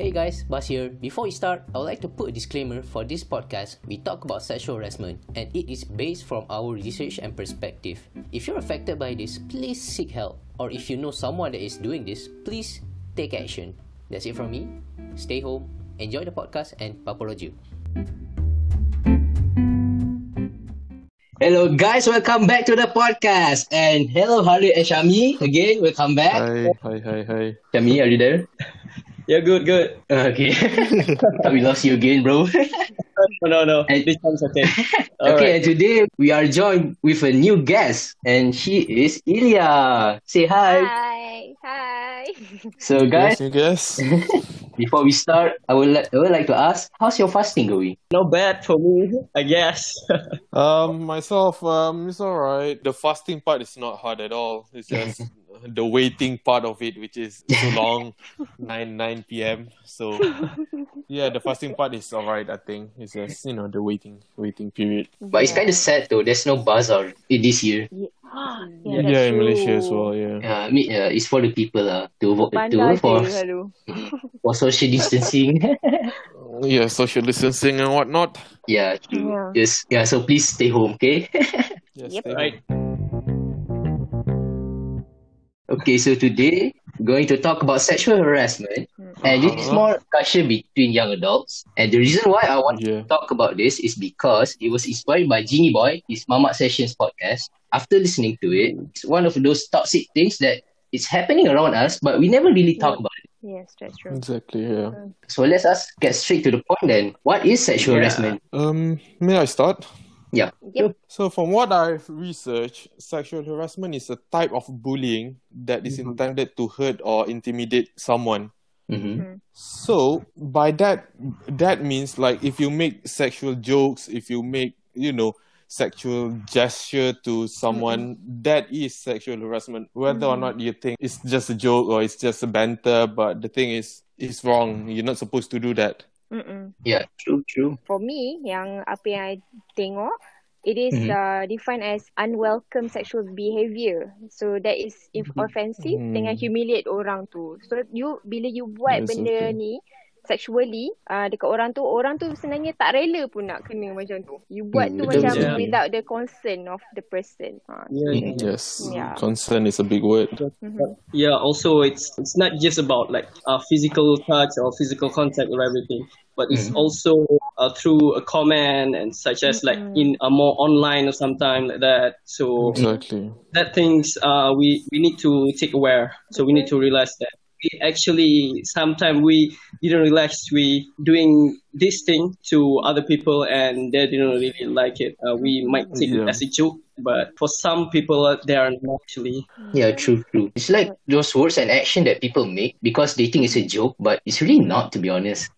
Hey guys, Bas here. Before we start, I would like to put a disclaimer for this podcast. We talk about sexual harassment and it is based from our research and perspective. If you're affected by this, please seek help. Or if you know someone that is doing this, please take action. That's it from me. Stay home, enjoy the podcast, and Paporoju. Hello guys, welcome back to the podcast. And hello Harry and Shami again, welcome back. Hi, hi, hi, hi. Shami, are you there? Yeah, good, good. Okay. we lost you again, bro. No, no, no. And- This one's okay. okay, Alright. and today we are joined with a new guest, and she is Ilya. Say hi. Hi, hi. So, guys, Yes, you guess. before we start, I would like I would like to ask, how's your fasting going? Not bad for me, I guess. um, myself, um, it's alright. The fasting part is not hard at all. It's just the waiting part of it, which is so long, nine nine p.m. So, yeah, the fasting part is alright. I think it's just you know the waiting waiting period. But it's kind of sad though. There's no bazaar in this year. yeah, Yeah, that's in Malaysia as well. Yeah. Uh, I mean, uh, it's for the people uh, to vote to for for social distancing. Yeah, social distancing and whatnot. yeah, true. Yeah. Yes, yeah. So please stay home, okay? Yes, Yep. stay right. Okay. So today we're going to talk about sexual harassment. And this is Uh-huh. more discussion between young adults. And the reason why I want Yeah. to talk about this is because it was inspired by Jinnyboy, his Mamak Sessions podcast. After listening to it, it's one of those toxic things that it's happening around us, but we never really talk Yeah. about it. Yes, that's true. Exactly. Yeah. So let's us get straight to the point then. What is sexual Yeah. harassment? Um, may I start? Yeah. Yep. So, from what I've researched, sexual harassment is a type of bullying that is Mhm. intended to hurt or intimidate someone. Mm-hmm. So, by that, that means like if you make sexual jokes, if you make, you know, sexual gesture to someone, that is sexual harassment. Whether or not you think it's just a joke or it's just a banter, but the thing is, it's wrong. You're not supposed to do that. Mm-mm. Yeah, true, true. For me, yang apa yang I tengok, it is Mhm. uh, defined as unwelcome sexual behaviour. So that is if Mhm. offensive Mhm. dengan humiliate orang tu. So you bila you buat Yes, benda okay. ni sexually uh, dekat orang tu, orang tu sebenarnya tak rela pun nak kena macam tu. You buat Hmm, tu macam betul. without the consent of the person. Ha. Yeah. Yes. Yeah. Consent is a big word. Mhm. yeah. Also, it's it's not just about like uh, physical touch or physical contact or everything, but it's Mhm. also uh, through a comment and such as like Mhm. in a more online or sometime like that. So Exactly. that things uh, we we need to take aware. So we need to realize that we actually sometimes we didn't realize we doing this thing to other people and they didn't really like it. Uh, we might take Yeah. it as a joke, but for some people uh, they are not actually. Yeah, true, true. It's like those words and action that people make because they think it's a joke, but it's really not, to be honest.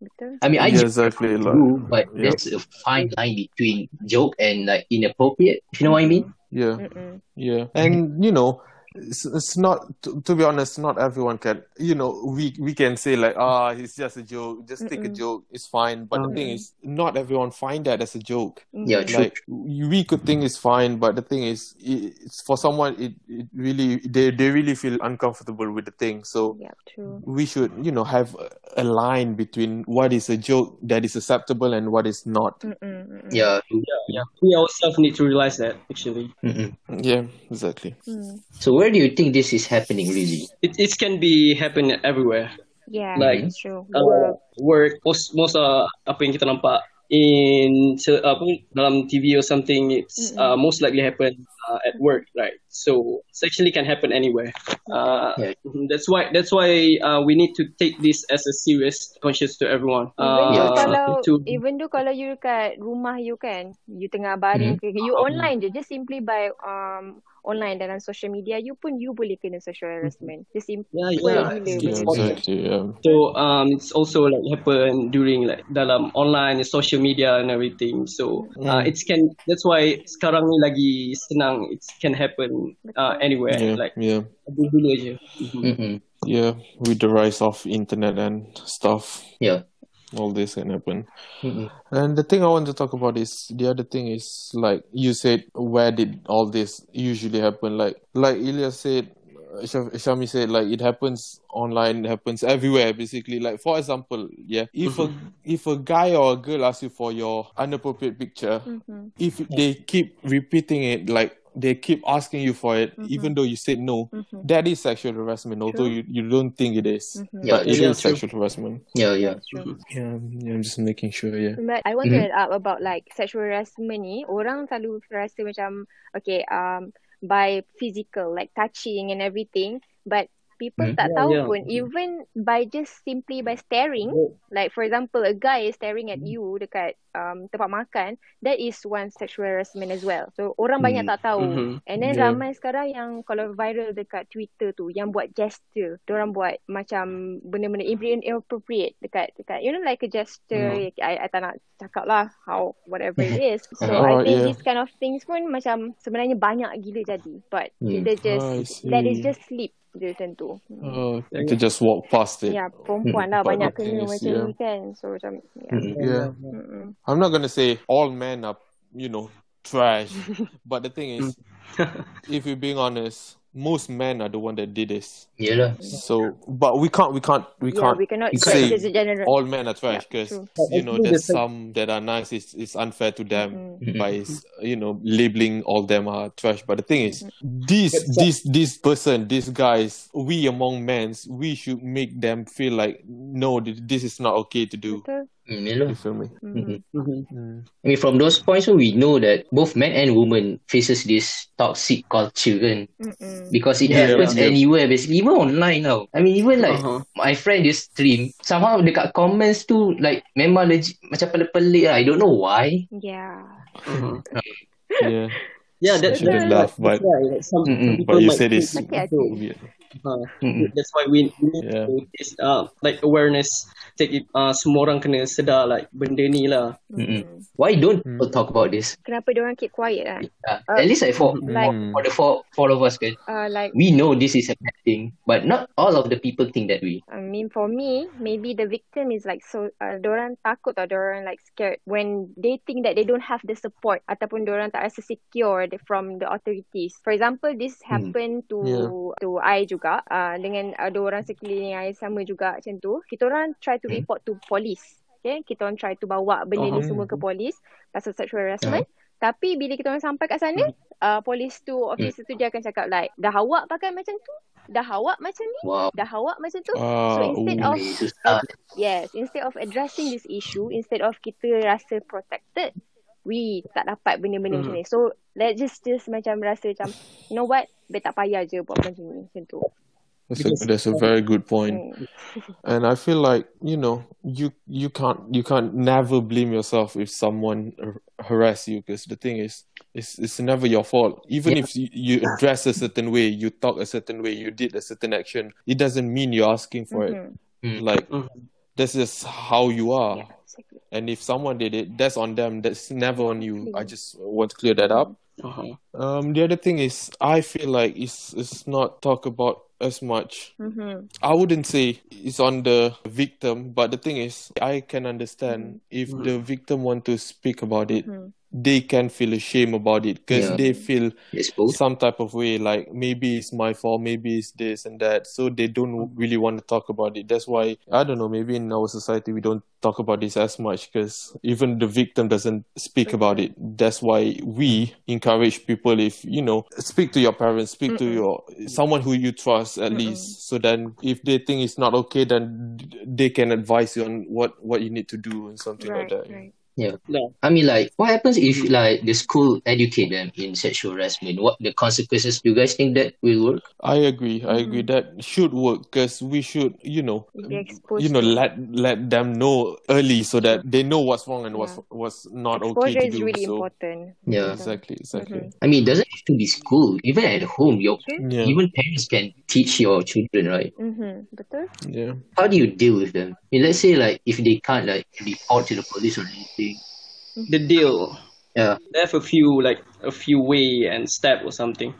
I mean, I Yeah, joke exactly. Like, do, but yeah. there's a fine line between joke and like inappropriate. If you know what I mean? yeah. Mm-mm. Yeah, and you know, it's, it's not to, to be honest. Not everyone can. You know, we we can say like, ah, it's just a joke. Just take a joke. It's fine. But the thing is, not everyone find that as a joke. Yeah, Mhm. true. Like we could think it's fine, but the thing is, it's for someone. It, it really they they really feel uncomfortable with the thing. So Yeah, true. we should you know have a, a line between what is a joke that is acceptable and what is not. Mm-mm, mm-mm. Yeah. Yeah, yeah. We ourselves need to realize that actually. Mm-mm. Yeah, exactly. Mm. So where do you think this is happening really? It it can be happen everywhere. Yeah, Like, that's true. Uh, Work. work most most uh, apa yang kita nampak in se- apa dalam TV or something it's uh, most likely happen uh, at work right so it actually can happen anywhere uh, Yeah. mhm, that's why that's why uh, we need to take this as a serious conscious to everyone Even though uh, kalau to even though kalau you dekat rumah you kan, you tengah baring ke, you online je, just simply by um online dalam social media, you pun you boleh kena social harassment. Just simple Yeah, yeah. benda Yeah, exactly. Yeah. So um, it's also like happen during like dalam online social media and everything. So uh, Mm. it can that's why sekarang ni lagi senang. It can happen uh, anywhere. Yeah. Like Yeah. dulu aja. Mhm. Mm-mm. Yeah, with the rise of internet and stuff, Yeah. all this can happen. Mm-mm. And the thing I want to talk about is the other thing is like you said, where did all this usually happen? Like like Ilya said, Shami said, like it happens online, it happens everywhere. Basically, like for example, yeah, if a if a guy or a girl asks you for your inappropriate picture, Mm-hmm. if they keep repeating it, like they keep asking you for it, even though you said no, Mhm. that is sexual harassment. Although you, you don't think it is, Mhm. Yeah, but it is yeah, true. sexual harassment. Yeah, yeah. That's. Yeah, yeah, I'm just making sure. Yeah. But I want Mhm. to add up about like sexual harassment ni, orang selalu rasa macam, okay, um, by physical, like touching and everything, but people Hmm. tak Yeah, tahu yeah. pun, even by just simply by staring, like for example, a guy is staring at you dekat um, tempat makan, that is one sexual harassment as well. So, orang banyak Hmm. tak tahu. Mhm. And then Yeah. ramai sekarang yang kalau viral dekat Twitter tu, yang buat gesture. Diorang buat macam benda-benda in- inappropriate dekat, dekat you know like a gesture. Hmm. I, I tak nak cakap lah how, whatever it is. So, Oh, I think yeah. this kind of things pun macam sebenarnya banyak gila jadi. But Hmm. kita just, I that is just slip je macam tu. Oh, kita just walk past it. Ya, perempuan lah banyak kena is, macam yeah. ni kan. So, macam, yeah. Yeah. Mm-mm. I'm not gonna say all men are, you know, trash, but the thing is, if you're being honest, most men are the one that did this. Yalah. So, but we can't, we can't, we Yeah, can't we cannot say say general. all men are trash because true. you know there's the- some that are nice. It's it's unfair to them Mm-hmm. Mhm. by you know labeling all them are trash. But the thing is, Mm-hmm. this this this person, these guys, we among men, we should make them feel like no, this is not okay to do. Mm, feel me? Mhm. Mhm. I mean, from those points, we know that both men and women faces this toxic culture, kan? Mm-mm. Because it Yeah, happens yeah. anywhere, basically. Even online now. I mean, even like Uh-huh. my friend dia stream, somehow dekat comments tu, like memang legit macam pelik-pelik lah. I don't know why. Yeah. Uh-huh. Yeah. Yeah, that's Shouldn't that's laugh, but- why, like, some, people But you said it's weird. Uh, Mm-mm. that's why we we need Yeah. to this uh like awareness take it uh semua orang kena sedar like benda ni lah. Mm-mm. Why don't Hmm. people talk about this? Kenapa dia orang keep quiet lah? Uh, Uh, at least like for, like- for, for the four, four of us, kan? Uh, like We know this is a bad thing, but not all of the people think that way. I mean for me, maybe the victim is like so uh, diorang takut atau diorang like scared when they think that they don't have the support ataupun diorang tak rasa secure from the authorities. For example, this happened to Yeah. to I juga uh, dengan ada orang sekeliling I sama juga macam tu. Kita orang try to Hmm. report to police. Okay, kita orang try to bawa benda ni Uh-huh. semua ke polis pasal sexual harassment. Tapi bila kita orang sampai kat sana, uh, polis tu, officer tu dia akan cakap like, dah awak pakai macam tu, dah awak macam ni, Wow. dah awak macam tu. Ah, so instead ooh. of susah. Yes, instead of addressing this issue, instead of kita rasa protected, we tak dapat benda-benda macam ni. So, let's just just macam rasa macam, you know what, biar tak payah je buat macam ni, macam tu. That's a, that's a very good point. Hmm. and I feel like you know you you can't you can't never blame yourself if someone har- harass you because the thing is it's it's never your fault even if you, you dress a certain way you talk a certain way you did a certain action it doesn't mean you're asking for it Mhm. Mm. like Mhm. this is how you are Yeah, exactly. and if someone did it that's on them that's never on you I just want to clear that up Uh-huh. um the other thing is I feel like it's it's not talk about as much Mhm. I wouldn't say it's on the victim, but the thing is, I can understand if the victim want to speak about it, Mhm. They can feel ashamed about it because Yeah. they feel some type of way like maybe it's my fault, maybe it's this and that, so they don't really want to talk about it. That's why I don't know. Maybe in our society we don't talk about this as much because even the victim doesn't speak about it. That's why we encourage people if you know speak to your parents, speak to your someone who you trust at least. So then if they think it's not okay, then they can advise you on what what you need to do and something Right, like that. right. Yeah. No. I mean, like, what happens if, like, the school educate them in sexual harassment? What the consequences? Do you guys think that will work? I agree. I agree. Mm. That should work because we should, you know, Be you know, to- let let them know early so that mm. they know what's wrong and what's what's not okay Exposure is really so important. Yeah. exactly, exactly. Mm-hmm. I mean, it doesn't have to be school. Even at home, your Yeah, even parents can teach your children, right? Mhm. Betul? yeah. How do you deal with them? I mean, let's say, like, if they can't, like, report to the police or anything. The deal. Yeah. They have a few like a few way and step or something.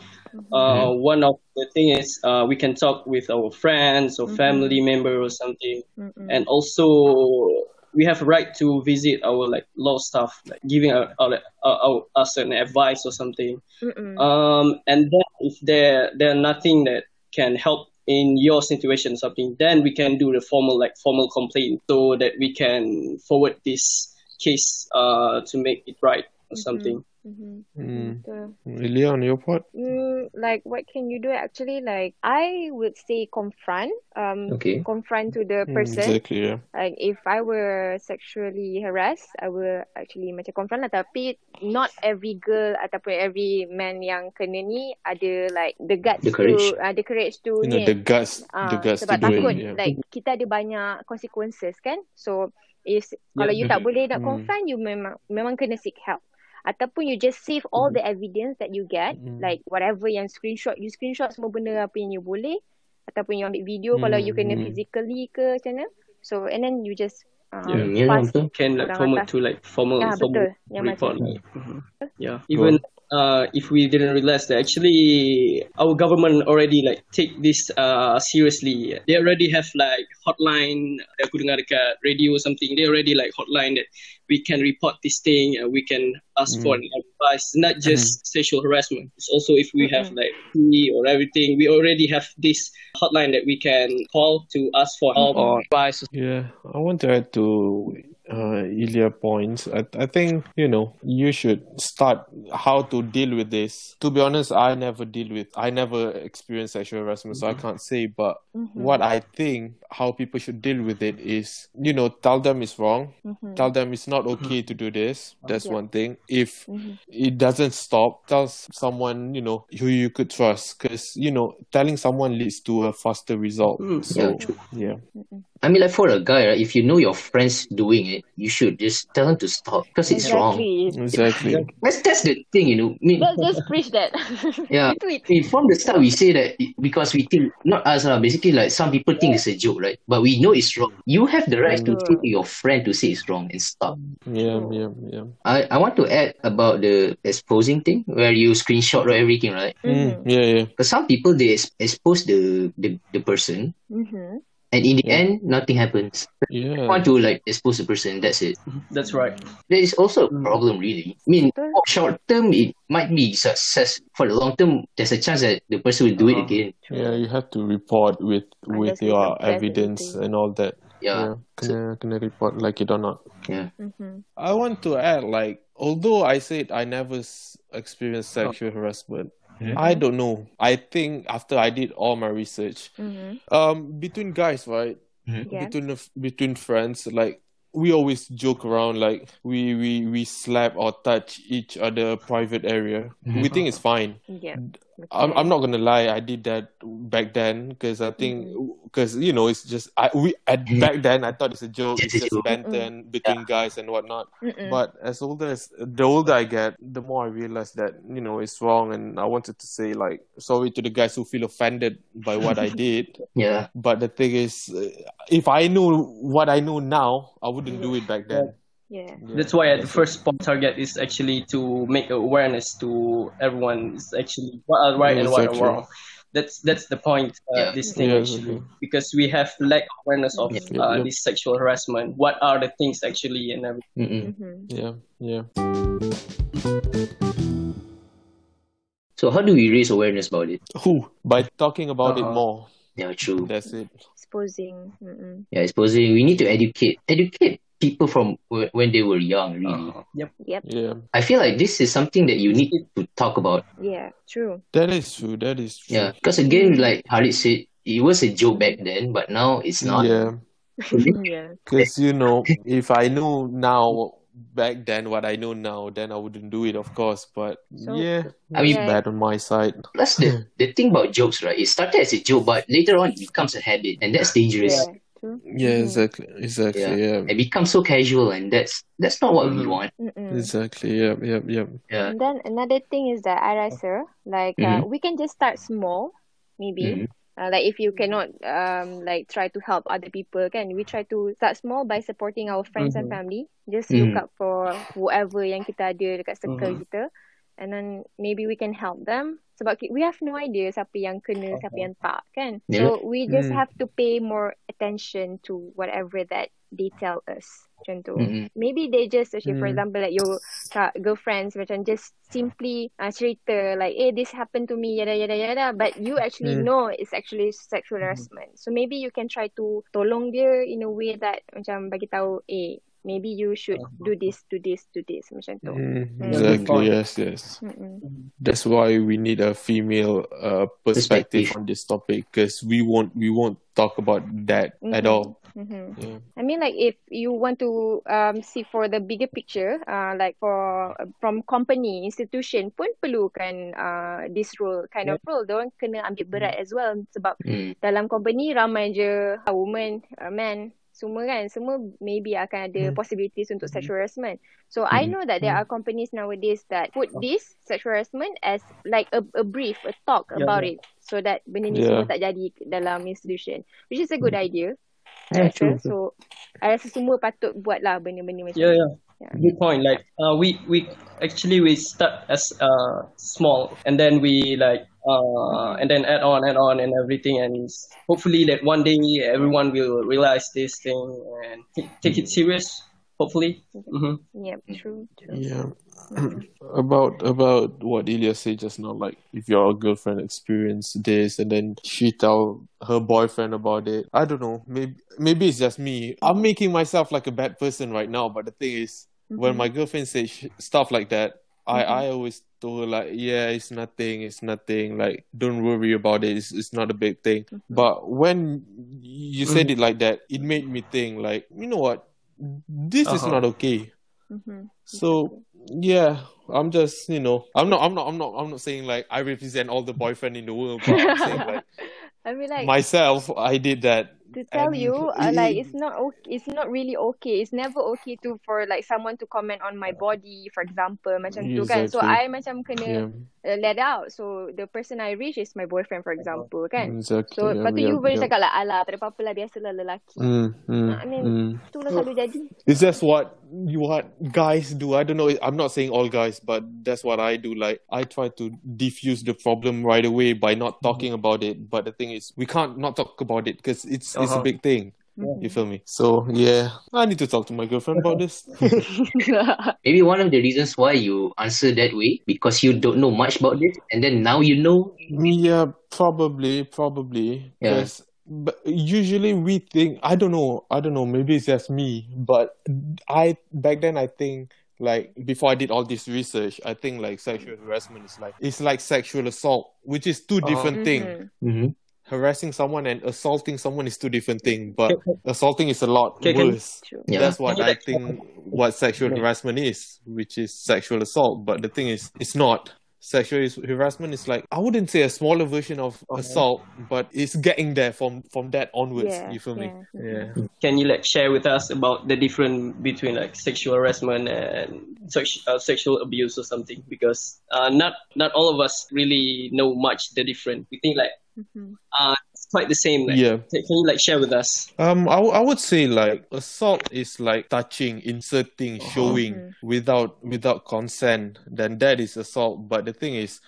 Uh, one of the thing is uh, we can talk with our friends or family member or something, Mm-mm. and also we have a right to visit our like law staff, like giving our, our, our, our us an advice or something. Mm-mm. Um, and then if there there nothing that can help in your situation or something, then we can do the formal like formal complaint so that we can forward this case uh, to make it right or something. Mm-hmm. Mm. Betul. Really on your part? Mm, like what can you do actually like I would say confront um Okay. confront to the Mm, person exactly, yeah. like if I were sexually harassed I will actually macam confront lah tapi not every girl ataupun every man yang kena ni ada like the guts The courage. to uh, the courage to You know, ni the guts, Ah, the guts to sebab do takut it. Yeah. like kita ada banyak consequences kan so if kalau you tak boleh nak Hmm. confront you memang memang kena seek help ataupun you just save all the evidence that you get Hmm. like whatever yang screenshot you screenshot semua benda apa yang you boleh ataupun you ambil video kalau you kena Hmm. physically ke macam mana so and then you just uh, Yeah. Hmm, yeah, pass betul. Can like atas. to like formal, Ah, formal betul. Yang report. macam like, mhm. Yeah. Even uh, if we didn't realize that actually our government already like take this uh, seriously. They already have like hotline. Aku dengar dekat radio or something. They already like hotline that we can report this thing. Uh, we can ask for an advice. Not just sexual harassment. It's also if we have like fee or everything. We already have this hotline that we can call to ask for help or advice. Yeah, I want to add to uh, Ilya points. I, I think you know you should start how to deal with this. To be honest, I never deal with. I never experienced sexual harassment, so I can't say. But what I think how people should deal with it is, you know, tell them it's wrong. Mhm. Tell them it's not okay to do this. That's Yeah. one thing. If Mhm. it doesn't stop, tell someone you know who you could trust, because you know telling someone leads to a faster result. So yeah, yeah. I mean, like for a guy, right, if you know your friends doing it, you should just tell them to stop because it's wrong. exactly Exactly. That's that's the thing, you know. I mean, let's just preach that Yeah. tweet I mean, from the start, we say that because we think, not us, lah, basically, like some people think it's a joke, right? But we know it's wrong. You have the right to say to your friend to say it's wrong and stop. Yeah, yeah, yeah. I, I want to add about the exposing thing where you screenshot or everything, right? Mm, yeah, yeah. Because some people, they expose the, the, the person mm-hmm. And in the end, nothing happens. You Yeah. want to like expose the person, that's it. That's right. There is also a problem, really. I mean, for short term, it might be success. For the long term, there's a chance that the person will do it Uh-huh. again. Yeah, you have to report with with your evidence present. and all that. Yeah. Kena kena report like it or not. Yeah. Mm-hmm. I want to add like although I said I never s- experienced sexual harassment, I don't know. I think after I did all my research, Mm-hmm. um, between guys, right? Yeah. Between the between friends, like we always joke around, like we we we slap or touch each other private area. We think it's fine. yeah I'm, I'm not gonna lie. I did that back then because I think mm-hmm. because you know it's just I we at mm-hmm. back then I thought it's a joke. It's It's just joke. banter mm-hmm. between guys and whatnot. Mm-mm. But as older as the older I get, the more I realize that you know it's wrong, and I wanted to say like sorry to the guys who feel offended by what I did. Yeah. But the thing is, uh, if I knew what I know now, I wouldn't do it back then. Yeah Yeah. That's why the first point target is actually to make awareness to everyone is actually what are right and what are wrong. That's that's the point. Uh, Yeah. This thing Yeah, actually exactly. because we have lack of awareness of Yeah, uh, yeah. this sexual harassment. What are the things actually and everything. Mm-hmm. Yeah, yeah. So how do we raise awareness about it? Who by talking about it Uh-huh. more. Yeah, true. That's it. exposing mm-mm. Yeah, exposing. we need to educate educate people from wh- when they were young. Really, Uh, yep. yep Yeah, I feel like this is something that you need to talk about. yeah true that is true. That is true. Yeah, because again, like Harit said, it was a joke back then, but now it's not. Yeah, yeah because you know, if I knew now back then what I know now, then I wouldn't do it, of course. But So- yeah, I mean- bad on my side. Plus, the, the thing about jokes, right? It started as a joke, but later on it becomes a habit, and that's dangerous. yeah true Yeah, exactly, exactly. Yeah. Yeah, It becomes so casual, and that's that's not what we Mhm. want. Mm-mm. exactly. Yeah, yeah, yeah. Yeah. And then another thing is that I rasa like uh, we can just start small, maybe. Mhm. Uh, like if you cannot um like try to help other people, can we try to start small by supporting our friends and Mhm. family? Just look up for whoever yang kita ada dekat circle kita, and then maybe we can help them. Sebab we have no idea siapa yang kena, siapa yang tak, kan? Yeah. So we just Mm. have to pay more attention to whatever that they tell us. Macam tu. Mm-mm. Maybe they just, okay, for Mm. example, like your ka- girlfriends macam just simply uh, cerita like, eh, this happened to me, yada, yada, yada. But you actually Mm. know it's actually sexual harassment. So maybe you can try to tolong dia in a way that macam bagi tahu, eh, maybe you should do this, do this, do this. Macam tu. Mm, Mm. exactly. Yes. Yes. Mm-mm. That's why we need a female uh, perspective, Perspective. on this topic because we won't we won't talk about that at Mhm. all. Mm-hmm. Yeah. I mean, like if you want to um see for the bigger picture, uh, like for from company institution pun perlukan uh this role kind of role. Diorang kena ambil berat as well sebab Mm. dalam company ramai je uh, woman, uh, man, semua kan, semua maybe akan ada Hmm. possibilities untuk sexual harassment. So I know that there are companies nowadays that put this sexual harassment as like a, a brief, a talk Yeah, about it, so that benda ni Yeah. semua tak jadi dalam institution, which is a good idea. Yeah, rasa. true. So I rasa semua patut buat lah benda-benda macam Yeah, ni. yeah. Yeah. Good point. Like uh, we we actually we start as uh small and then we like uh and then add on add on and everything and hopefully that one day everyone will realize this thing and t- take it serious. Hopefully. hmm Yep, true, true. Yeah. about about what Ilya said just now, like if your girlfriend experienced this and then she tell her boyfriend about it. I don't know. Maybe maybe it's just me. I'm making myself like a bad person right now. But the thing is, when my girlfriend says sh- stuff like that, I I always told her like, yeah, it's nothing, it's nothing. Like, don't worry about it. It's it's not a big thing. But when you said it like that, it made me think like, you know what? This is Uh-huh. not okay. Mm-hmm. So yeah, I'm just you know I'm not I'm not I'm not I'm not saying like I represent all the boyfriend in the world, but I'm saying like I mean, like myself I did that. To tell and you, uh, like it- it's not okay. It's not really okay. It's never okay to for like someone to comment on my body, for example, macam tu kan. So Exactly. I macam kena Yeah, uh, let out. So the person I reach is my boyfriend, for example, kan. exactly. So yeah, lepas tu yeah, you boleh yeah. cakap lah, alah, tak ada apa-apa lah, biasalah lelaki. Mm, mm, I mean, mm. Itulah selalu jadi. It's just what what guys do. I don't know. I'm not saying all guys, but that's what I do. Like I try to diffuse the problem right away by not talking about it. But the thing is, we can't not talk about it because it's it's a Uh-huh. big thing. You feel me? So yeah, I need to talk to my girlfriend about this. Maybe one of the reasons why you answer that way because you don't know much about this, and then now you know. Yeah, probably, probably. Yeah. Because but usually we think I don't know, I don't know, maybe it's just me, but I back then I think like before I did all this research, I think like sexual harassment is like it's like sexual assault, which is two different things. Mhm. Mm-hmm. Harassing someone and assaulting someone is two different things, but assaulting is a lot Okay, worse. True. Yeah. That's what I think what sexual harassment is, which is sexual assault. But the thing is, it's not. Sexual harassment is like I wouldn't say a smaller version of assault, but it's getting there from from that onwards. Yeah, you feel me? yeah. Yeah. Can you like share with us about the difference between like sexual harassment and sex- uh, sexual abuse or something? Because uh, not not all of us really know much the difference. We think like Mhm. uh, it's quite the same. Like, Yeah. Can you like share with us? Um, I, w- I would say like assault is like touching, inserting, Uh-huh. showing without without consent. Then that is assault. But the thing is,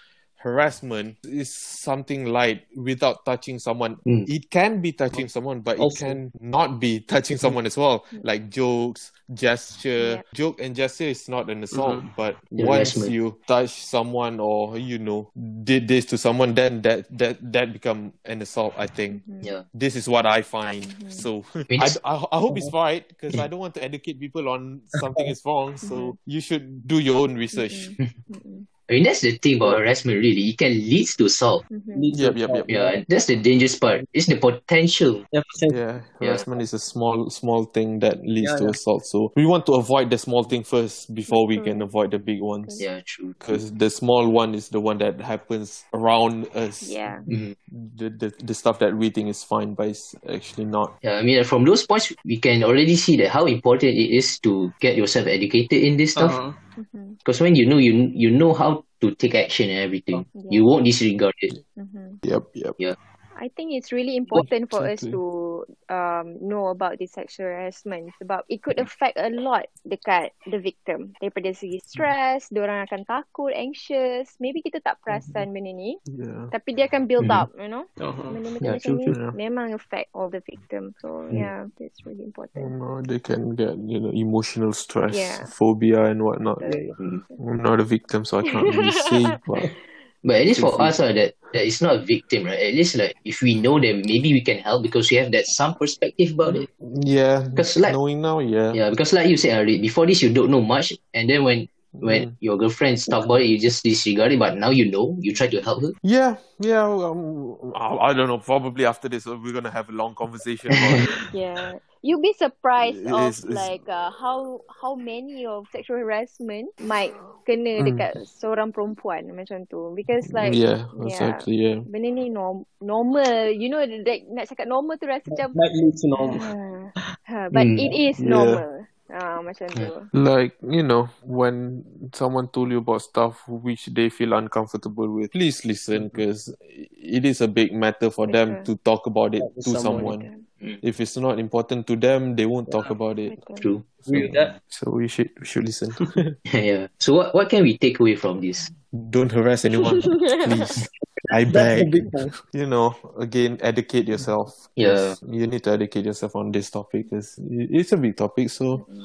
harassment is something light without touching someone. Mm. It can be touching someone, but it can not be touching someone as well. Hmm. Like jokes, gesture. Yeah. Joke and gesture is not an assault, hmm. but The once harassment. you touch someone or you know did this to someone, then that that that become an assault. I think mm-hmm. Yeah. this is what I find. Mm-hmm. So I, I, I hope it's right because I don't want to educate people on something is wrong. So mm-hmm. you should do your own research. Mm-mm. I mean, that's the thing about harassment, really. It can lead to assault. Mhm. Leads Yep, yep, yep. Yeah, that's the dangerous part. It's the potential. Yeah, percent- Yeah, harassment is a small small thing that leads Yeah, to yeah. assault. So we want to avoid the small thing first before we can avoid the big ones. Yeah, true. Because the small one is the one that happens around us. Yeah. Mhm. The, the the stuff that we think is fine, but it's actually not. Yeah, I mean, from those points, we can already see that how important it is to get yourself educated in this stuff. Uh-huh. Mhm. Because when you know, you you know how to take action and everything. Yeah. You won't disregard it. Mhm. Yep, yep. Yeah. I think it's really important for us exactly. to um, know about this sexual harassment sebab it could affect a lot dekat the victim. Daripada segi stress, diorang akan takut, anxious. Maybe kita tak perasan benda ni. Yeah. Tapi dia akan build Mhm. up, you know. Uh-huh. Benda-benda Yeah, macam true, ni true. Yeah. memang affect all the victim. So yeah, that's really You important. know, they can get you know emotional stress, Yeah. phobia, and whatnot. Betul. I'm not a victim, so I can't really say. But But at least for us, uh, that that it's not a victim, right? At least like if we know them, maybe we can help because we have that some perspective about it. yeah, 'Cause like- knowing now, yeah, Yeah, because like you said already, before this you don't know much, and then when when your girlfriend talk about it, you just disregard it. But now you know, you try to help her. yeah, yeah. Um, I, I don't know. Probably after this, uh, we're gonna have a long conversation about it. Yeah. You'd be surprised It of it's- like uh, how how many of sexual harassment might kena Mm. dekat seorang perempuan macam tu because like yeah, yeah. exactly. Yeah. benda ni norm, normal you know like nak cakap normal tu rasa macam normal. ha, but Hmm. it is Yeah. normal ah macam tu Like, you know, when someone told you about stuff which they feel uncomfortable with, please listen because it is a big matter for them Betul. to talk about it to to someone. Someone. If it's not important to them, they won't talk about it. True. Agree with that. So we should we should listen. yeah. So what what can we take away from this? Don't harass anyone, please. I beg. You know, again, educate yourself. Yeah. You need to educate yourself on this topic because it's a big topic. So hmm.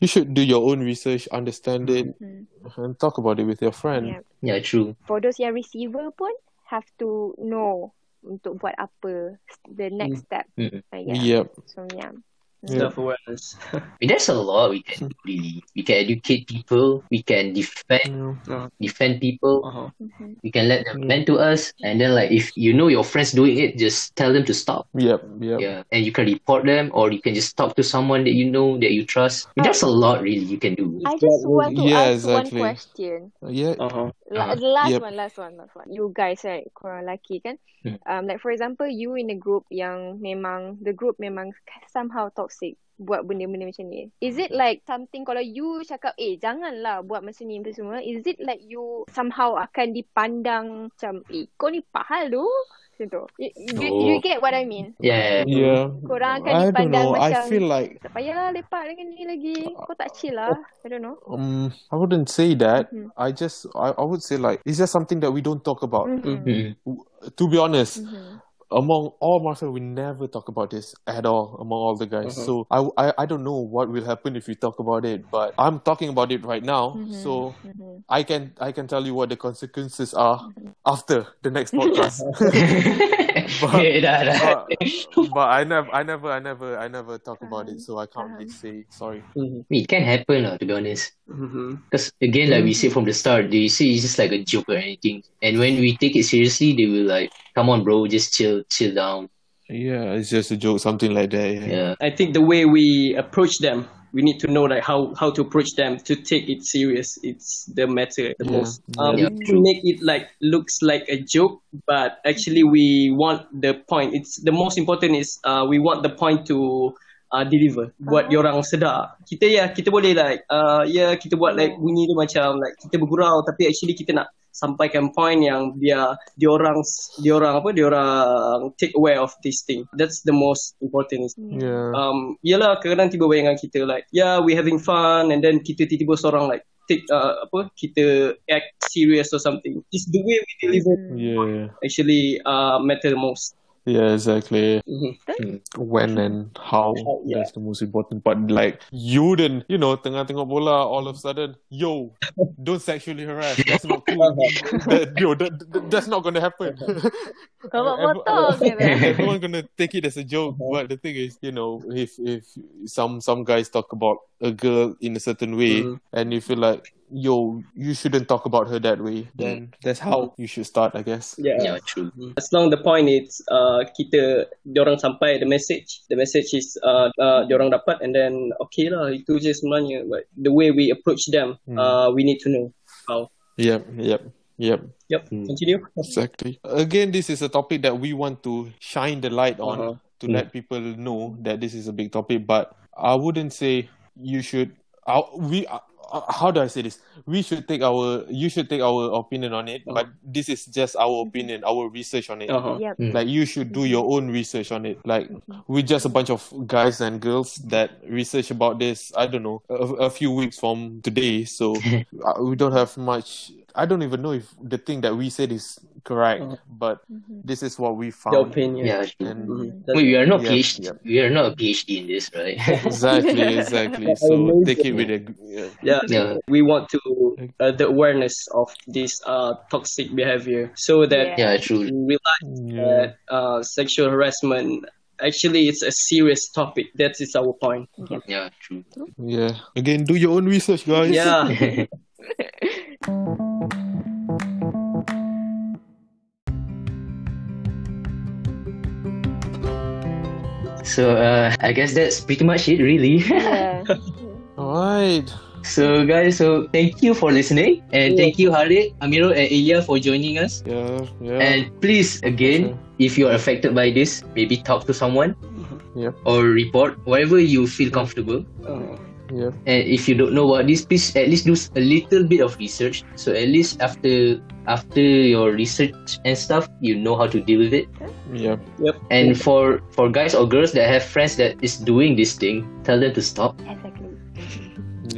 you should do your own research, understand it, mm-hmm. and talk about it with your friend. yeah. Yeah, true. for those yang receiver pun have to know untuk buat apa the next step Mm. uh, yeah Yep. so yeah Yeah. Self awareness. I there's a lot we can do, really. We can educate people. We can defend defend people. Uh-huh. Mhm. We can let them vent to us, and then like if you know your friends doing it, just tell them to stop. Yep. Yep. Yeah, and you can report them, or you can just talk to someone that you know that you trust. I mean, there's a lot really you can do. I just want to Yeah, ask exactly. one question Yeah. Uh-huh. La- Uh, the last yep. one, last one, last one. You guys, right? Korang lelaki kan? Hmm. Um, like for example, you in a group yang memang, the group memang somehow toxic buat benda-benda macam ni. Is it like something kalau you cakap, eh janganlah buat macam ni apa semua. Is it like you somehow akan dipandang macam, eh kau ni pahal tu? Macam tu. You, you, you get what I mean? Yeah. Yeah. Korang akan I don't dipandang know. I macam, feel like tak payahlah lepak dengan ni lagi. Kau tak chill lah. I don't know. um I wouldn't say that. Mhm. I just I, I would say like it's just something that we don't talk about. Mhm. Mm. To be honest, Mhm. Among all my friends, we never talk about this at all among all the guys. Mm-hmm. So I, I I don't know what will happen if we talk about it, but I'm talking about it right now. Mm-hmm. So Mhm. I can I can tell you what the consequences are mm-hmm. after the next podcast. But- dah, dah. but, but I never I never I never I never talk about it, so I can't really say sorry. Mhm. It can happen, lah, to be honest. Mhm. Because again, like we said from the start, they say it's just like a joke or anything. And when we take it seriously, they will like, "Come on, bro, just chill, chill down." Yeah, it's just a joke, something like that. Yeah. Yeah. I think the way we approach them, we need to know like how how to approach them to take it serious. It's the matter the Yeah. most. Um, Yeah. We make it like looks like a joke, but actually we want the point. It's the most important is uh, we want the point to uh, deliver. Buat diorang sedar. Kita ya kita boleh like uh, ya kita buat like bunyi tu macam like kita bergurau tapi actually kita nak sampaikan point yang biar diorang diorang apa diorang take aware of this thing. That's the most important. Yeah. um yalah kadang tiba bayangan kita like yeah we having fun and then kita tiba-tiba seorang like take uh, apa kita act serious or something it's the way we deliver Yeah. actually uh matter the most Yeah, exactly. Mhm. When and how, How, yeah. that's the most important part. Like, you didn't, you know, tengah tengok bola, all of a sudden, yo, don't sexually harass. That's not cool. that, yo, that, that- that's not gonna happen. Kau buat Every- Everyone gonna take it as a joke, but the thing is, you know, if if some some guys talk about a girl in a certain way, Mhm. and you feel like, yo, you shouldn't talk about her that way, then that's how you should start, I guess. yeah. Yeah, true. as long the point is uh, kita diorang sampai the message the message is uh, uh, diorang dapat and then okay lah itu je sebenarnya but the way we approach them uh, we need to know how Yep, yep, yep. yep continue Exactly. Again, this is a topic that we want to shine the light on Uh-huh. to let people know that this is a big topic. But I wouldn't say you should our, we how do I say this? We should take our you should take our opinion on it, but this is just our opinion, our research on it. Uh-huh. Yep. Mm. Like you should do your own research on it. Like we're just a bunch of guys and girls that research about this. I don't know a, a few weeks from today, so uh, we don't have much. I don't even know if the thing that we said is correct, Uh-huh. but this is what we The found. opinion. Yeah, true. And Mhm. I we are not Yep, PhD. yep. We are not a PhD in this, right? exactly, exactly. So take it with a yeah. Yeah, Yeah. we want to uh, the awareness of this uh, toxic behavior, so that yeah, true. we realize Yeah. that uh, sexual harassment actually it's a serious topic. That is our point. Yeah, true. Yeah. Again, do your own research, guys. Yeah. so uh, I guess that's pretty much it, really. Yeah. All right. So guys, so thank you for listening, and thank you Harid, Amiro, and Ilya for joining us. Yeah. Yeah. And please, again, if you are affected by this, maybe talk to someone Yep. or report wherever you feel comfortable. Uh, Yep. And if you don't know what this, please at least do a little bit of research. So at least after after your research and stuff, you know how to deal with it. Yeah. Yep. And for for guys or girls that have friends that is doing this thing, tell them to stop. Exactly.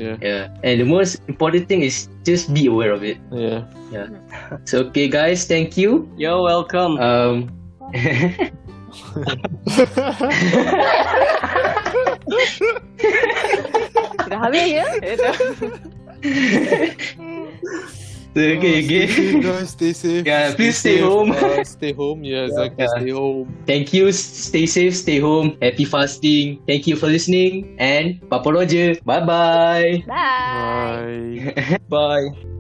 Yeah. Yeah. And the most important thing is just be aware of it. Yeah. Yeah. So okay, guys, thank you. you're welcome. Um. Sudah habis ya? Stay safe, again. guys. Stay safe. Yeah, please stay safe. home. Uh, stay home. Yeah, exactly. Yeah. Stay home. Thank you. Stay safe. Stay home. Happy fasting. Thank you for listening. And Papa Roger. Bye bye. Bye. Bye. Bye.